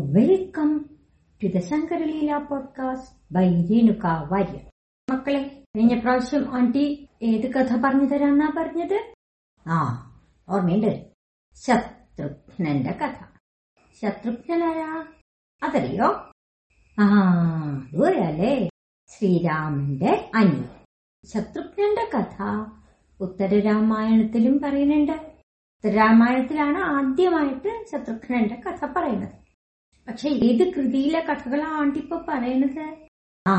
Welcome to the Shankaraleela podcast by Renuka Warrier മക്കളെ കഴിഞ്ഞ പ്രാവശ്യം ആന്റി ഏത് കഥ പറഞ്ഞു തരാന്നാ പറഞ്ഞത്? ആ ഓർമ്മയുണ്ട്. ശത്രുഘ്നന്റെ കഥ. ശത്രുഘ്നനാരാ? അതറിയോ? ആ അതുപറയാലേ ശ്രീരാമന്റെ അനിയൻ ശത്രുഘ്നന്റെ കഥ ഉത്തരരാമായണത്തിലും പറയുന്നുണ്ട്. ഉത്തരരാമായണത്തിലാണ് ആദ്യമായിട്ട് ശത്രുഘ്നന്റെ കഥ പറയുന്നത്. പക്ഷെ ഏത് കൃതിയിലെ കഥകളാ ആണ്ടിപ്പോ പറയണത് ആ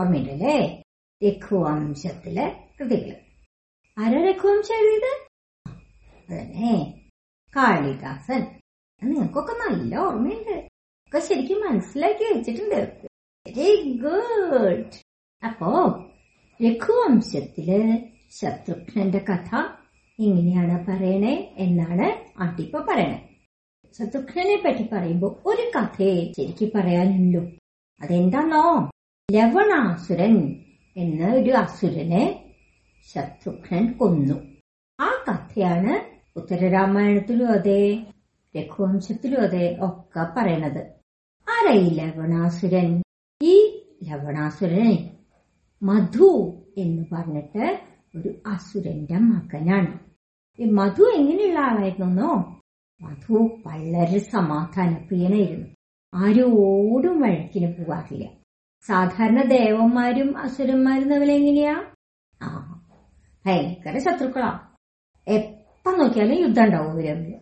ഓർമ്മയുണ്ടല്ലേ? രഘുവംശത്തിലെ കൃതികൾ. ആരാ രഘുവംശം എഴുതിയത്? അതന്നെ. കാളിദാസൻ. നിങ്ങൾക്കൊക്കെ നല്ല ഓർമ്മയുണ്ട്. ഒക്കെ ശരിക്കും മനസ്സിലാക്കി വെച്ചിട്ടുണ്ട്. വെരി ഗുഡ് അപ്പോ രഘുവംശത്തിൽ ശത്രുഘ്നന്റെ കഥ ഇങ്ങനെയാണ് പറയണേ എന്നാണ് ആട്ടിപ്പ പറയണേ. ശത്രുഘ്നനെ പറ്റി പറയുമ്പോ ഒരു കഥയെ ശരിക്കും പറയാനുള്ളൂ. അതെന്താണോ ലവണാസുരൻ എന്ന ഒരു അസുരനെ ശത്രുഘ്നൻ കൊന്നു. ആ കഥയാണ് ഉത്തരരാമായണത്തിലും അതെ രഘുവംശത്തിലും അതെ ഒക്കെ പറയണത്. ആരാ ഈ ലവണാസുരൻ? ഈ ലവണാസുരനെ മധു എന്ന് പറഞ്ഞിട്ട് ഒരു അസുരന്റെ മകനാണ്. ഈ മധു എങ്ങനെയുള്ള ആളായിരുന്നോ മധു വളരെ സമാധാനപ്രിയനായിരുന്നു ആരോടും വഴക്കിന് പോകാറില്ല. സാധാരണ ദേവന്മാരും അസുരന്മാരും തമ്മിലെങ്ങനെയാ ആ ഭയങ്കര ശത്രുക്കളാ. എപ്പ നോക്കിയാലും യുദ്ധം ഉണ്ടാവും ഇവർ തമ്മിൽ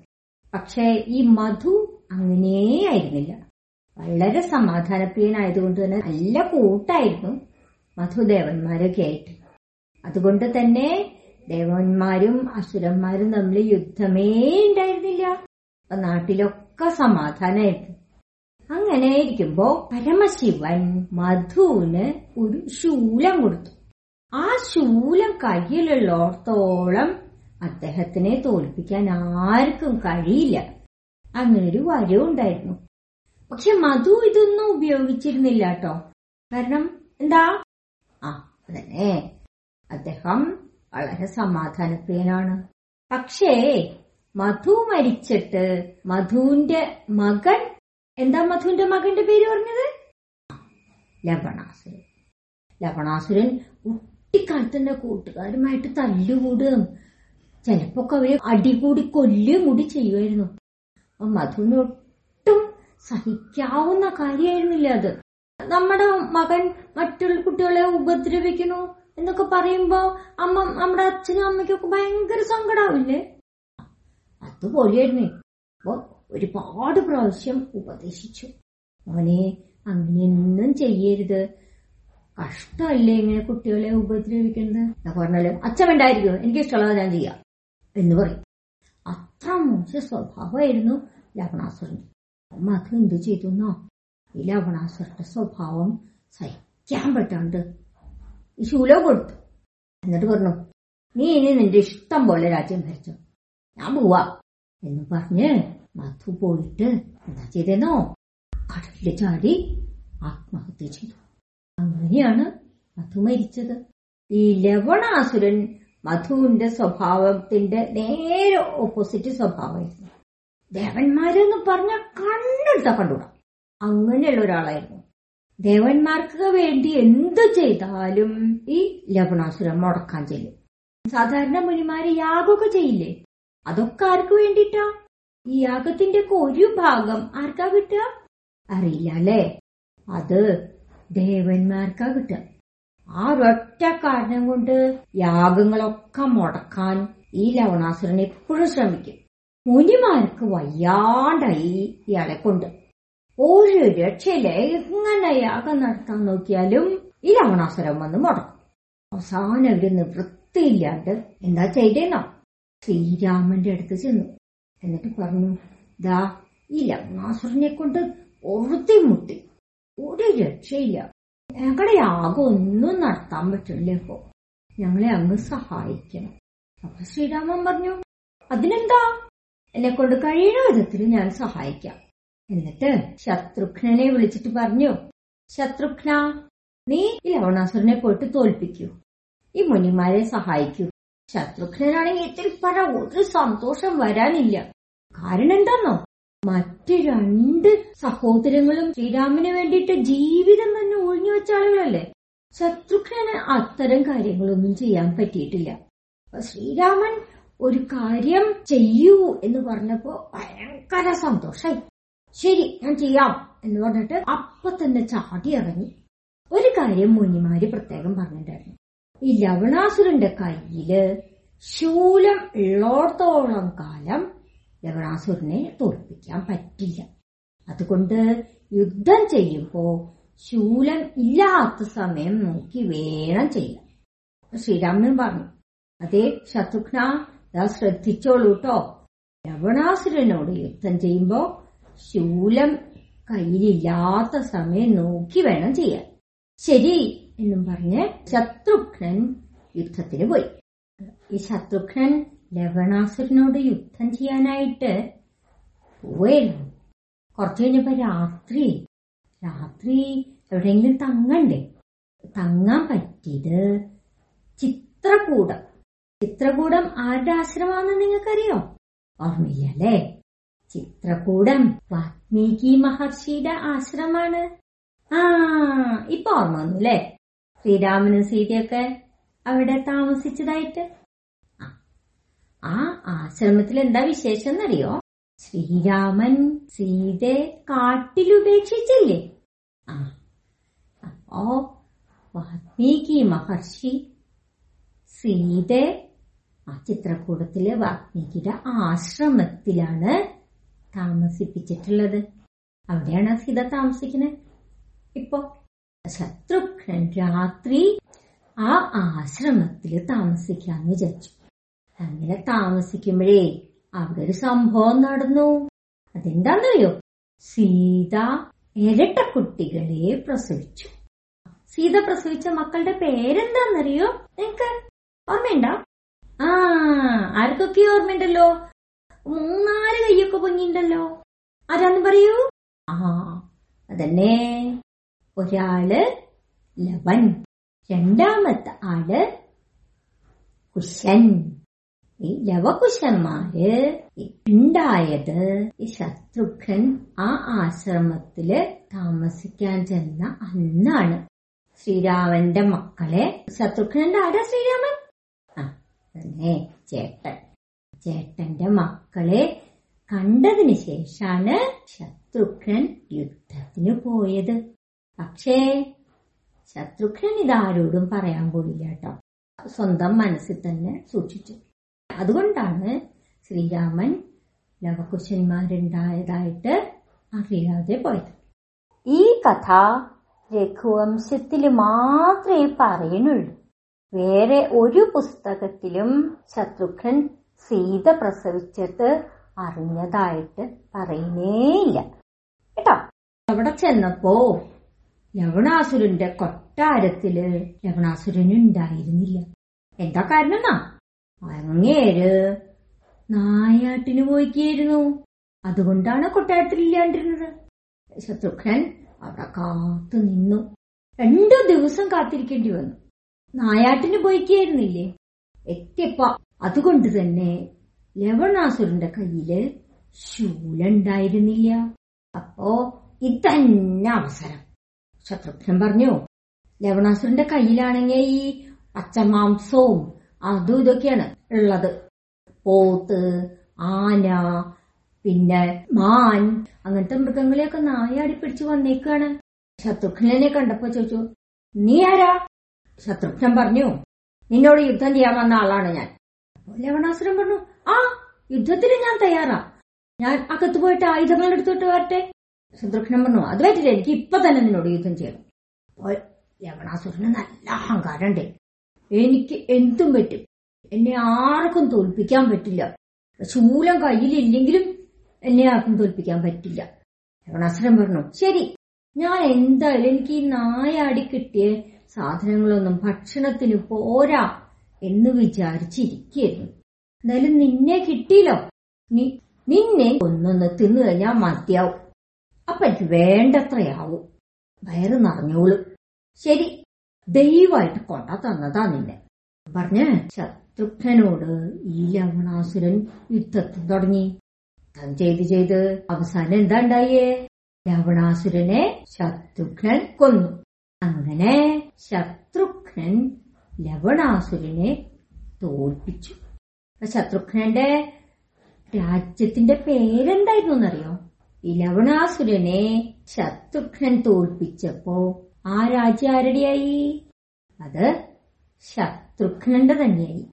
പക്ഷെ ഈ മധു അങ്ങനെയായിരുന്നില്ല. വളരെ സമാധാനപ്രിയനായതുകൊണ്ട് തന്നെ നല്ല കൂട്ടായിരുന്നു മധുദേവന്മാരൊക്കെ ആയിട്ട് അതുകൊണ്ട് തന്നെ ദേവന്മാരും അസുരന്മാരും തമ്മിൽ യുദ്ധമേ ഉണ്ടായിരുന്നില്ല. നാട്ടിലൊക്കെ സമാധാനമായിരുന്നു അങ്ങനെ ഇരിക്കുമ്പോ പരമശിവൻ മധുവിന് ഒരു ശൂലം കൊടുത്തു. ആ ശൂലം കയ്യിലുള്ളോടത്തോളം അദ്ദേഹത്തിനെ തോൽപ്പിക്കാൻ ആർക്കും കഴിയില്ല. അങ്ങനെ ഒരു വരവും ഉണ്ടായിരുന്നു. പക്ഷെ മധു ഇതൊന്നും ഉപയോഗിച്ചിരുന്നില്ല കേട്ടോ. കാരണം എന്താ? ആ അതന്നെ. അദ്ദേഹം വളരെ സമാധാനപ്രിയനാണ്. പക്ഷേ മധു മരിച്ചിട്ട് മധുവിന്റെ മകൻ എന്താ മധുവിന്റെ മകന്റെ പേര് പറഞ്ഞത്? ലവണാസുരൻ. ലവണാസുരൻ കുട്ടിക്കാലത്തിന്റെ കൂട്ടുകാരുമായിട്ട് തല്ലുകൂടുകയും ചിലപ്പോ അവരെ അടികൂടി കൊല്ലുകയും കൂടി ചെയ്യുമായിരുന്നു. അപ്പൊ മധുവിന് ഒട്ടും സഹിക്കാവുന്ന കാര്യമായിരുന്നില്ല അത്. നമ്മുടെ മകൻ മറ്റുള്ള കുട്ടികളെ ഉപദ്രവിക്കുന്നു എന്നൊക്കെ പറയുമ്പോ അമ്മ നമ്മുടെ അച്ഛനും അമ്മയ്ക്കൊക്കെ ഭയങ്കര സങ്കടാവില്ലേ? അതുപോലെയായിരുന്നു അപ്പൊ ഒരുപാട് പ്രാവശ്യം ഉപദേശിച്ചു. മോനെ അങ്ങനെയൊന്നും ചെയ്യരുത്. കഷ്ടമല്ലേ ഇങ്ങനെ കുട്ടികളെ ഉപദ്രവിക്കുന്നത്? എന്നൊക്കെ പറഞ്ഞാലും അച്ഛൻ എനിക്ക് ഇഷ്ടമുള്ളത് ഞാൻ ചെയ്യാം. എന്ന് പറയും. അത്ര മോശ സ്വഭാവമായിരുന്നു ലവണാസുരൻ. അത് എന്ത് ചെയ്തു എന്നോ ഈ ലവണാസുരന്റെ സ്വഭാവം സഹിക്കാൻ പറ്റാണ്ട് ഈ ശൂലോ കൊടുത്തു. എന്നിട്ട് പറഞ്ഞു നീ ഇനി നിന്റെ ഇഷ്ടം പോലെ രാജ്യം ഭരിച്ചു. ഞാൻ പോവാ. എന്ന് പറഞ്ഞ് മധു പോയിട്ട് എന്താ ചെയ്തെന്നോ കടലിൽ ചാടി ആത്മഹത്യ ചെയ്തു അങ്ങനെയാണ് മധു മരിച്ചത് ഈ ലവണാസുരൻ മധുവിന്റെ സ്വഭാവത്തിന്റെ നേരെ ഓപ്പോസിറ്റ് സ്വഭാവമായിരുന്നു. ദേവന്മാരെന്ന് പറഞ്ഞ കണ്ണെടുത്ത കണ്ടുകൂടാ. അങ്ങനെയുള്ള ഒരാളായിരുന്നു. ദേവന്മാർക്ക് വേണ്ടി എന്ത് ചെയ്താലും ഈ ലവണാസുരൻ മുടക്കാൻ ചെല്ലും. സാധാരണ മുനിമാര് യാഗമൊക്കെ ചെയ്യില്ലേ? അതൊക്കെ ആർക്ക് വേണ്ടിട്ടാ? ഈ യാഗത്തിന്റെ ഒക്കെ ഒരു ഭാഗം ആർക്കാ കിട്ടുക? അറിയില്ല അല്ലേ അത് ദേവന്മാർക്കാ കിട്ടുക. ആ ഒരൊറ്റ കാരണം കൊണ്ട് യാഗങ്ങളൊക്കെ മുടക്കാൻ ഈ ലവണാസുരൻ എപ്പോഴും ശ്രമിക്കും. മുനിമാർക്ക് വയ്യാണ്ടായി ഇയാളെ കൊണ്ട്. ഒരു രക്ഷയിലെ എങ്ങനെ യാഗം നടത്താൻ നോക്കിയാലും ഈ ലവണാസുരം വന്ന് മുടക്കും. അവസാനം ഒരു നിവൃത്തിയില്ലാണ്ട് എന്താ ചെയ്തേന്നോ? ശ്രീരാമന്റെ അടുത്ത് ചെന്നു. എന്നിട്ട് പറഞ്ഞു ദാ ഈ ലഗ്നാസുരനെ കൊണ്ട് ഒറുത്തി മുട്ടി. ഒരു രക്ഷയില്ല. ഞങ്ങളുടെ യാഗം ഒന്നും നടത്താൻ പറ്റില്ല ഇപ്പോ. ഞങ്ങളെ അങ്ങ് സഹായിക്കണം. അപ്പൊ ശ്രീരാമൻ പറഞ്ഞു അതിനെന്താ? എന്നെ കൊണ്ട് കഴിയുന്ന വിധത്തിൽ ഞാൻ സഹായിക്കാം. എന്നിട്ട് ശത്രുഘ്നനെ വിളിച്ചിട്ട് പറഞ്ഞു ശത്രുഘ്ന നീ ഈ ലവണാസുരനെ പോയിട്ട് തോൽപ്പിക്കൂ. ഈ മുനിമാരെ സഹായിക്കൂ. ശത്രുഘ്നാണെങ്കിൽ ഇത്തിരി പറ ഒരു സന്തോഷം വരാനില്ല. കാരണം എന്താന്നോ? മറ്റു രണ്ട് സഹോദരങ്ങളും ശ്രീരാമന് വേണ്ടിയിട്ട് ജീവിതം തന്നെ ഒഴിഞ്ഞു വെച്ച ആളുകളല്ലേ? ശത്രുഘ്നന് അത്തരം കാര്യങ്ങളൊന്നും ചെയ്യാൻ പറ്റിയിട്ടില്ല. ശ്രീരാമൻ ഒരു കാര്യം ചെയ്യൂ എന്ന് പറഞ്ഞപ്പോ ഭയങ്കര സന്തോഷായി. ശരി ഞാൻ ചെയ്യാം എന്ന് പറഞ്ഞിട്ട് അപ്പൊ തന്നെ ചാടി ഇറങ്ങി ഒരു കാര്യം മുനിമാര് പ്രത്യേകം പറഞ്ഞിട്ടുണ്ടായിരുന്നു. ഈ ലവണാസുരന്റെ കയ്യിൽ ശൂലം ഉള്ളോടത്തോളം കാലം ലവണാസുരനെ തോൽപ്പിക്കാൻ പറ്റില്ല. അതുകൊണ്ട് യുദ്ധം ചെയ്യുമ്പോ ശൂലം ഇല്ലാത്ത സമയം നോക്കി വേണം ചെയ്യാം ശ്രീരാമൻ പറഞ്ഞു അതെ ശത്രുഘ്ന ദാ ശ്രദ്ധിച്ചോളൂ കേട്ടോ ലവണാസുരനോട് യുദ്ധം ചെയ്യുമ്പോ ശൂലം കയ്യിലില്ലാത്ത സമയം നോക്കി വേണം ചെയ്യാൻ. ശരി എന്നും പറഞ്ഞ് ശത്രുഘ്നൻ യുദ്ധത്തിന് പോയി. ഈ ശത്രുഘ്നൻ ലവണാസുരനോട് യുദ്ധം ചെയ്യാനായിട്ട് പോവായിരുന്നു കുറച്ചു കഴിഞ്ഞപ്പോ രാത്രി രാത്രി എവിടെയെങ്കിലും തങ്ങണ്ടേ? തങ്ങാൻ പറ്റിയത് ചിത്രകൂടം. ചിത്രകൂടം ആരുടെ ആശ്രമമാണെന്ന് നിങ്ങൾക്കറിയോ? ഓർമ്മയില്ല അല്ലേ? ചിത്രകൂടം വാത്മീകി മഹർഷിയുടെ ആശ്രമാണ് ആ ഇപ്പൊ ഓർമ്മ വന്നു അല്ലേ? ശ്രീരാമനും സീതയൊക്കെ അവിടെ താമസിച്ചതായിട്ട്. ആ, ആശ്രമത്തിൽ എന്താ വിശേഷം എന്നറിയോ ശ്രീരാമൻ സീതയെ കാട്ടിലുപേക്ഷിച്ചില്ലേ? ആ അപ്പോ വാത്മീകി മഹർഷി സീതയെ ആ ചിത്രകൂടത്തിലെ വാൽമീകിയുടെ ആശ്രമത്തിലാണ് താമസിപ്പിച്ചിട്ടുള്ളത്. അവിടെയാണ് സീത താമസിക്കുന്നത്. ഇപ്പോ ശത്രുഘ്നൻ രാത്രി ആ ആശ്രമത്തിൽ താമസിക്കാന്ന് വിചാരിച്ചു. അങ്ങനെ താമസിക്കുമ്പോഴേ അവിടെ ഒരു സംഭവം നടന്നു. അതെന്താന്നറിയോ? സീത ഇരട്ട കുട്ടികളെ പ്രസവിച്ചു. സീത പ്രസവിച്ച മക്കളുടെ പേരെന്താന്നറിയോ? നിങ്ങക്ക് ഓർമ്മയുണ്ട? ആ ആർക്കൊക്കെ ഓർമ്മയുണ്ടല്ലോ? മൂന്നാൽ കൈയൊക്കെ പൊങ്ങിണ്ടല്ലോ ആരാന്ന് പറയൂ? ആ അതന്നെ. ഒരാൾ ലവൻ രണ്ടാമത്തെ ആൾ കുശൻ. ഈ ലവകുശന്മാര് ഉണ്ടായത് ഈ ശത്രുഘ്നൻ ആ ആശ്രമത്തിൽ താമസിക്കാൻ ചെന്ന അന്നാണ്. ശ്രീരാമന്റെ മക്കളെ. ശത്രുഘ്നന്റെ ആരാ ശ്രീരാമൻ? ആ തന്നെ ചേട്ടൻ. ചേട്ടന്റെ മക്കളെ കണ്ടതിന് ശേഷാണ് ശത്രുഘ്നൻ യുദ്ധത്തിന് പോയത്. പക്ഷേ ശത്രുഘ്നൻ ഇതാരോടും പറയാൻ പോയില്ല കേട്ടോ. സ്വന്തം മനസ്സിൽ തന്നെ സൂക്ഷിച്ചു. അതുകൊണ്ടാണ് ശ്രീരാമൻ ലവകുശന്മാരുണ്ടായതായിട്ട് അറിയാതെ പോയത്. ഈ കഥ രഘുവംശത്തിൽ മാത്രമേ പറയുന്നുള്ളൂ. വേറെ ഒരു പുസ്തകത്തിലും ശത്രുഘ്നൻ സീത പ്രസവിച്ചത് അറിഞ്ഞതായിട്ട് പറയുന്നേയില്ല കേട്ടോ? അവിടെ ചെന്നപ്പോ ലവണാസുരന്റെ കൊട്ടാരത്തിൽ ലവണാസുരനുണ്ടായിരുന്നില്ല എന്താ കാരണം എന്നാ അങ്ങേര് നായാട്ടിന് പോയിക്കായിരുന്നു അതുകൊണ്ടാണ് കൊട്ടാരത്തിൽ ഇല്ലാണ്ടിരുന്നത്. ശത്രുഘ്നൻ അവിടെ കാത്തു നിന്നു. രണ്ടു ദിവസം കാത്തിരിക്കേണ്ടി വന്നു. നായാട്ടിന് പോയിക്കായിരുന്നില്ലേ എത്തിയപ്പ അതുകൊണ്ട് തന്നെ ലവണാസുരന്റെ കയ്യിൽ ശൂലുണ്ടായിരുന്നില്ല. അപ്പോ ഇതന്നെ അവസരം. ശത്രുഘ്നൻ പറഞ്ഞു ലവണാസുരന്റെ കയ്യിലാണെങ്കിൽ ഈ പച്ചമാംസവും അതും ഇതൊക്കെയാണ് ഉള്ളത്. പോത്ത് ആന പിന്നെ മാൻ അങ്ങനത്തെ മൃഗങ്ങളെയൊക്കെ നായാടി പിടിച്ചു വന്നേക്കാണ്. ശത്രുഘ്നെ കണ്ടപ്പോ ചോദിച്ചു നീ ആരാ? ശത്രുഘ്നൻ പറഞ്ഞു നിന്നോട് യുദ്ധം ചെയ്യാൻ വന്ന ആളാണ് ഞാൻ. ലവണാസുരൻ പറഞ്ഞു ആ യുദ്ധത്തിന് ഞാൻ തയ്യാറാ. ഞാൻ അകത്ത് പോയിട്ട് ആയുധങ്ങൾ എടുത്തിട്ട് വരട്ടെ. ശത്രുഘ്നൻ പറഞ്ഞു അത് പറ്റില്ല. എനിക്ക് ഇപ്പൊ തന്നെ നിന്നോട് യുദ്ധം ചെയ്യണം. ലവണാസുരന് നല്ല അഹങ്കാരമുണ്ട്. എനിക്ക് എന്തും പറ്റും. എന്നെ ആർക്കും തോൽപ്പിക്കാൻ പറ്റില്ല. ശൂലം കയ്യിലില്ലെങ്കിലും എന്നെ ആർക്കും തോൽപ്പിക്കാൻ പറ്റില്ല. ലവണാസുരൻ പറഞ്ഞു ശരി. ഞാൻ എന്തായാലും എനിക്ക് ഈ നായാടി കിട്ടിയ സാധനങ്ങളൊന്നും ഭക്ഷണത്തിന് പോരാ എന്ന് വിചാരിച്ചിരിക്കുന്നു എന്തായാലും നിന്നെ കിട്ടിയില്ലോ. നീ നിന്നെ ഒന്നൊന്ന് തിന്നു കഴിഞ്ഞാൽ മതിയാവും. അപ്പൊ എനിക്ക് വേണ്ടത്രയാവും. വയറ് നിറഞ്ഞോളും. ശരി ദൈവമായിട്ട് കൊണ്ട തന്നതാ നിന്നെ. പറഞ്ഞ് ശത്രുഘ്നോട് ഈ ലവണാസുരൻ യുദ്ധത്തിൽ തുടങ്ങി. യുദ്ധം ചെയ്ത് ചെയ്ത് അവസാനം എന്താ ഉണ്ടായേ? ലവണാസുരനെ ശത്രുഘ്നൻ കൊന്നു. അങ്ങനെ ശത്രുഘ്നൻ ലവണാസുരനെ തോൽപ്പിച്ചു. ശത്രുഘ്നന്റെ രാജ്യത്തിന്റെ പേരെന്തായിരുന്നു എന്നറിയോ? ഈ ലവണാസുരനെ ശത്രുഘ്നൻ തോൽപ്പിച്ചപ്പോ ആ രാജ്യം ആരുടെയായി? അത് ശത്രുഘ്നന്റെ തന്നെയായി.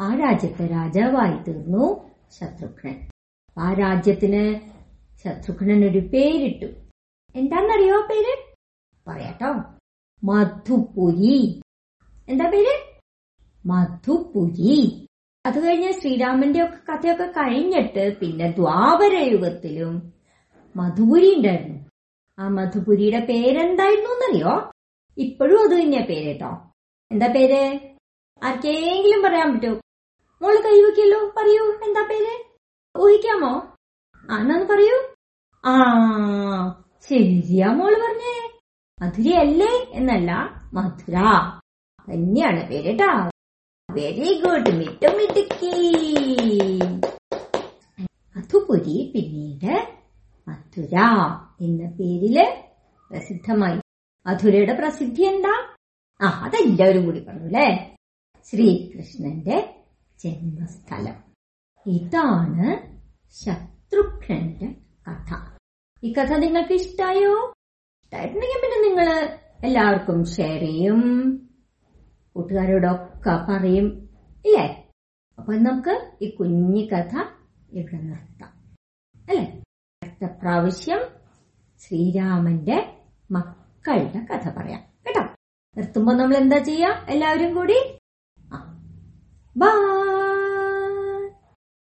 ആ രാജ്യത്തെ രാജാവായി തീർന്നു ശത്രുഘ്നൻ. ആ രാജ്യത്തിന് ശത്രുഘ്നൻ ഒരു പേരിട്ടു. എന്താന്നറിയോ പേര്? പറയാട്ടോ. മധുപുരി. എന്താ പേര്? മധുപുരി. അത് കഴിഞ്ഞ് ശ്രീരാമന്റെ ഒക്കെ കഥയൊക്കെ കഴിഞ്ഞിട്ട് പിന്നെ ദ്വാപര യുഗത്തിലും മധുപുരി ഉണ്ടായിരുന്നു. ആ മധുപുരിയുടെ പേരെന്തായിരുന്നു എന്നറിയോ? ഇപ്പോഴും അത് തന്നെയാ പേര് കേട്ടോ. എന്താ പേര്? ആർക്കെങ്കിലും പറയാൻ പറ്റൂ? മോൾ കൈവയ്ക്കല്ലോ പറയൂ എന്താ പേര്? ഊഹിക്കാമോ? ആ എന്നാന്ന് പറയൂ. ആ ശരിയാ മോൾ പറഞ്ഞേ. മധുരയല്ലേ എന്നല്ല മധുര. തന്നെയാണ് പേര് കേട്ടാ. വെരി ഗുഡ് മിട്ടു മിടുക്കി മധുപുരി പിന്നീട് മധുര എന്ന പേരിൽ പ്രസിദ്ധമായി. മധുരയുടെ പ്രസിദ്ധി എന്താ? ആ അതെല്ലാവരും കൂടി പറഞ്ഞു അല്ലേ? ശ്രീകൃഷ്ണന്റെ ജന്മസ്ഥലം. ഇതാണ് ശത്രുഘ്നന്റെ കഥ. ഈ കഥ നിങ്ങൾക്ക് ഇഷ്ടായോ? ഇഷ്ടായിട്ടുണ്ടെങ്കിൽ പിന്നെ നിങ്ങൾ എല്ലാവർക്കും ഷെയർ ചെയ്യും. കൂട്ടുകാരോടൊക്കെ പറയും ഇല്ലേ? അപ്പൊ നമുക്ക് ഈ കുഞ്ഞി കഥ ഇവിടെ നിർത്താം. അല്ലേ? പ്രാവശ്യം ശ്രീരാമന്റെ മക്കളുടെ കഥ പറയാം. കേട്ടോ? നിർത്തുമ്പോ നമ്മൾ എന്താ ചെയ്യാം? എല്ലാവരും കൂടി? ബൈ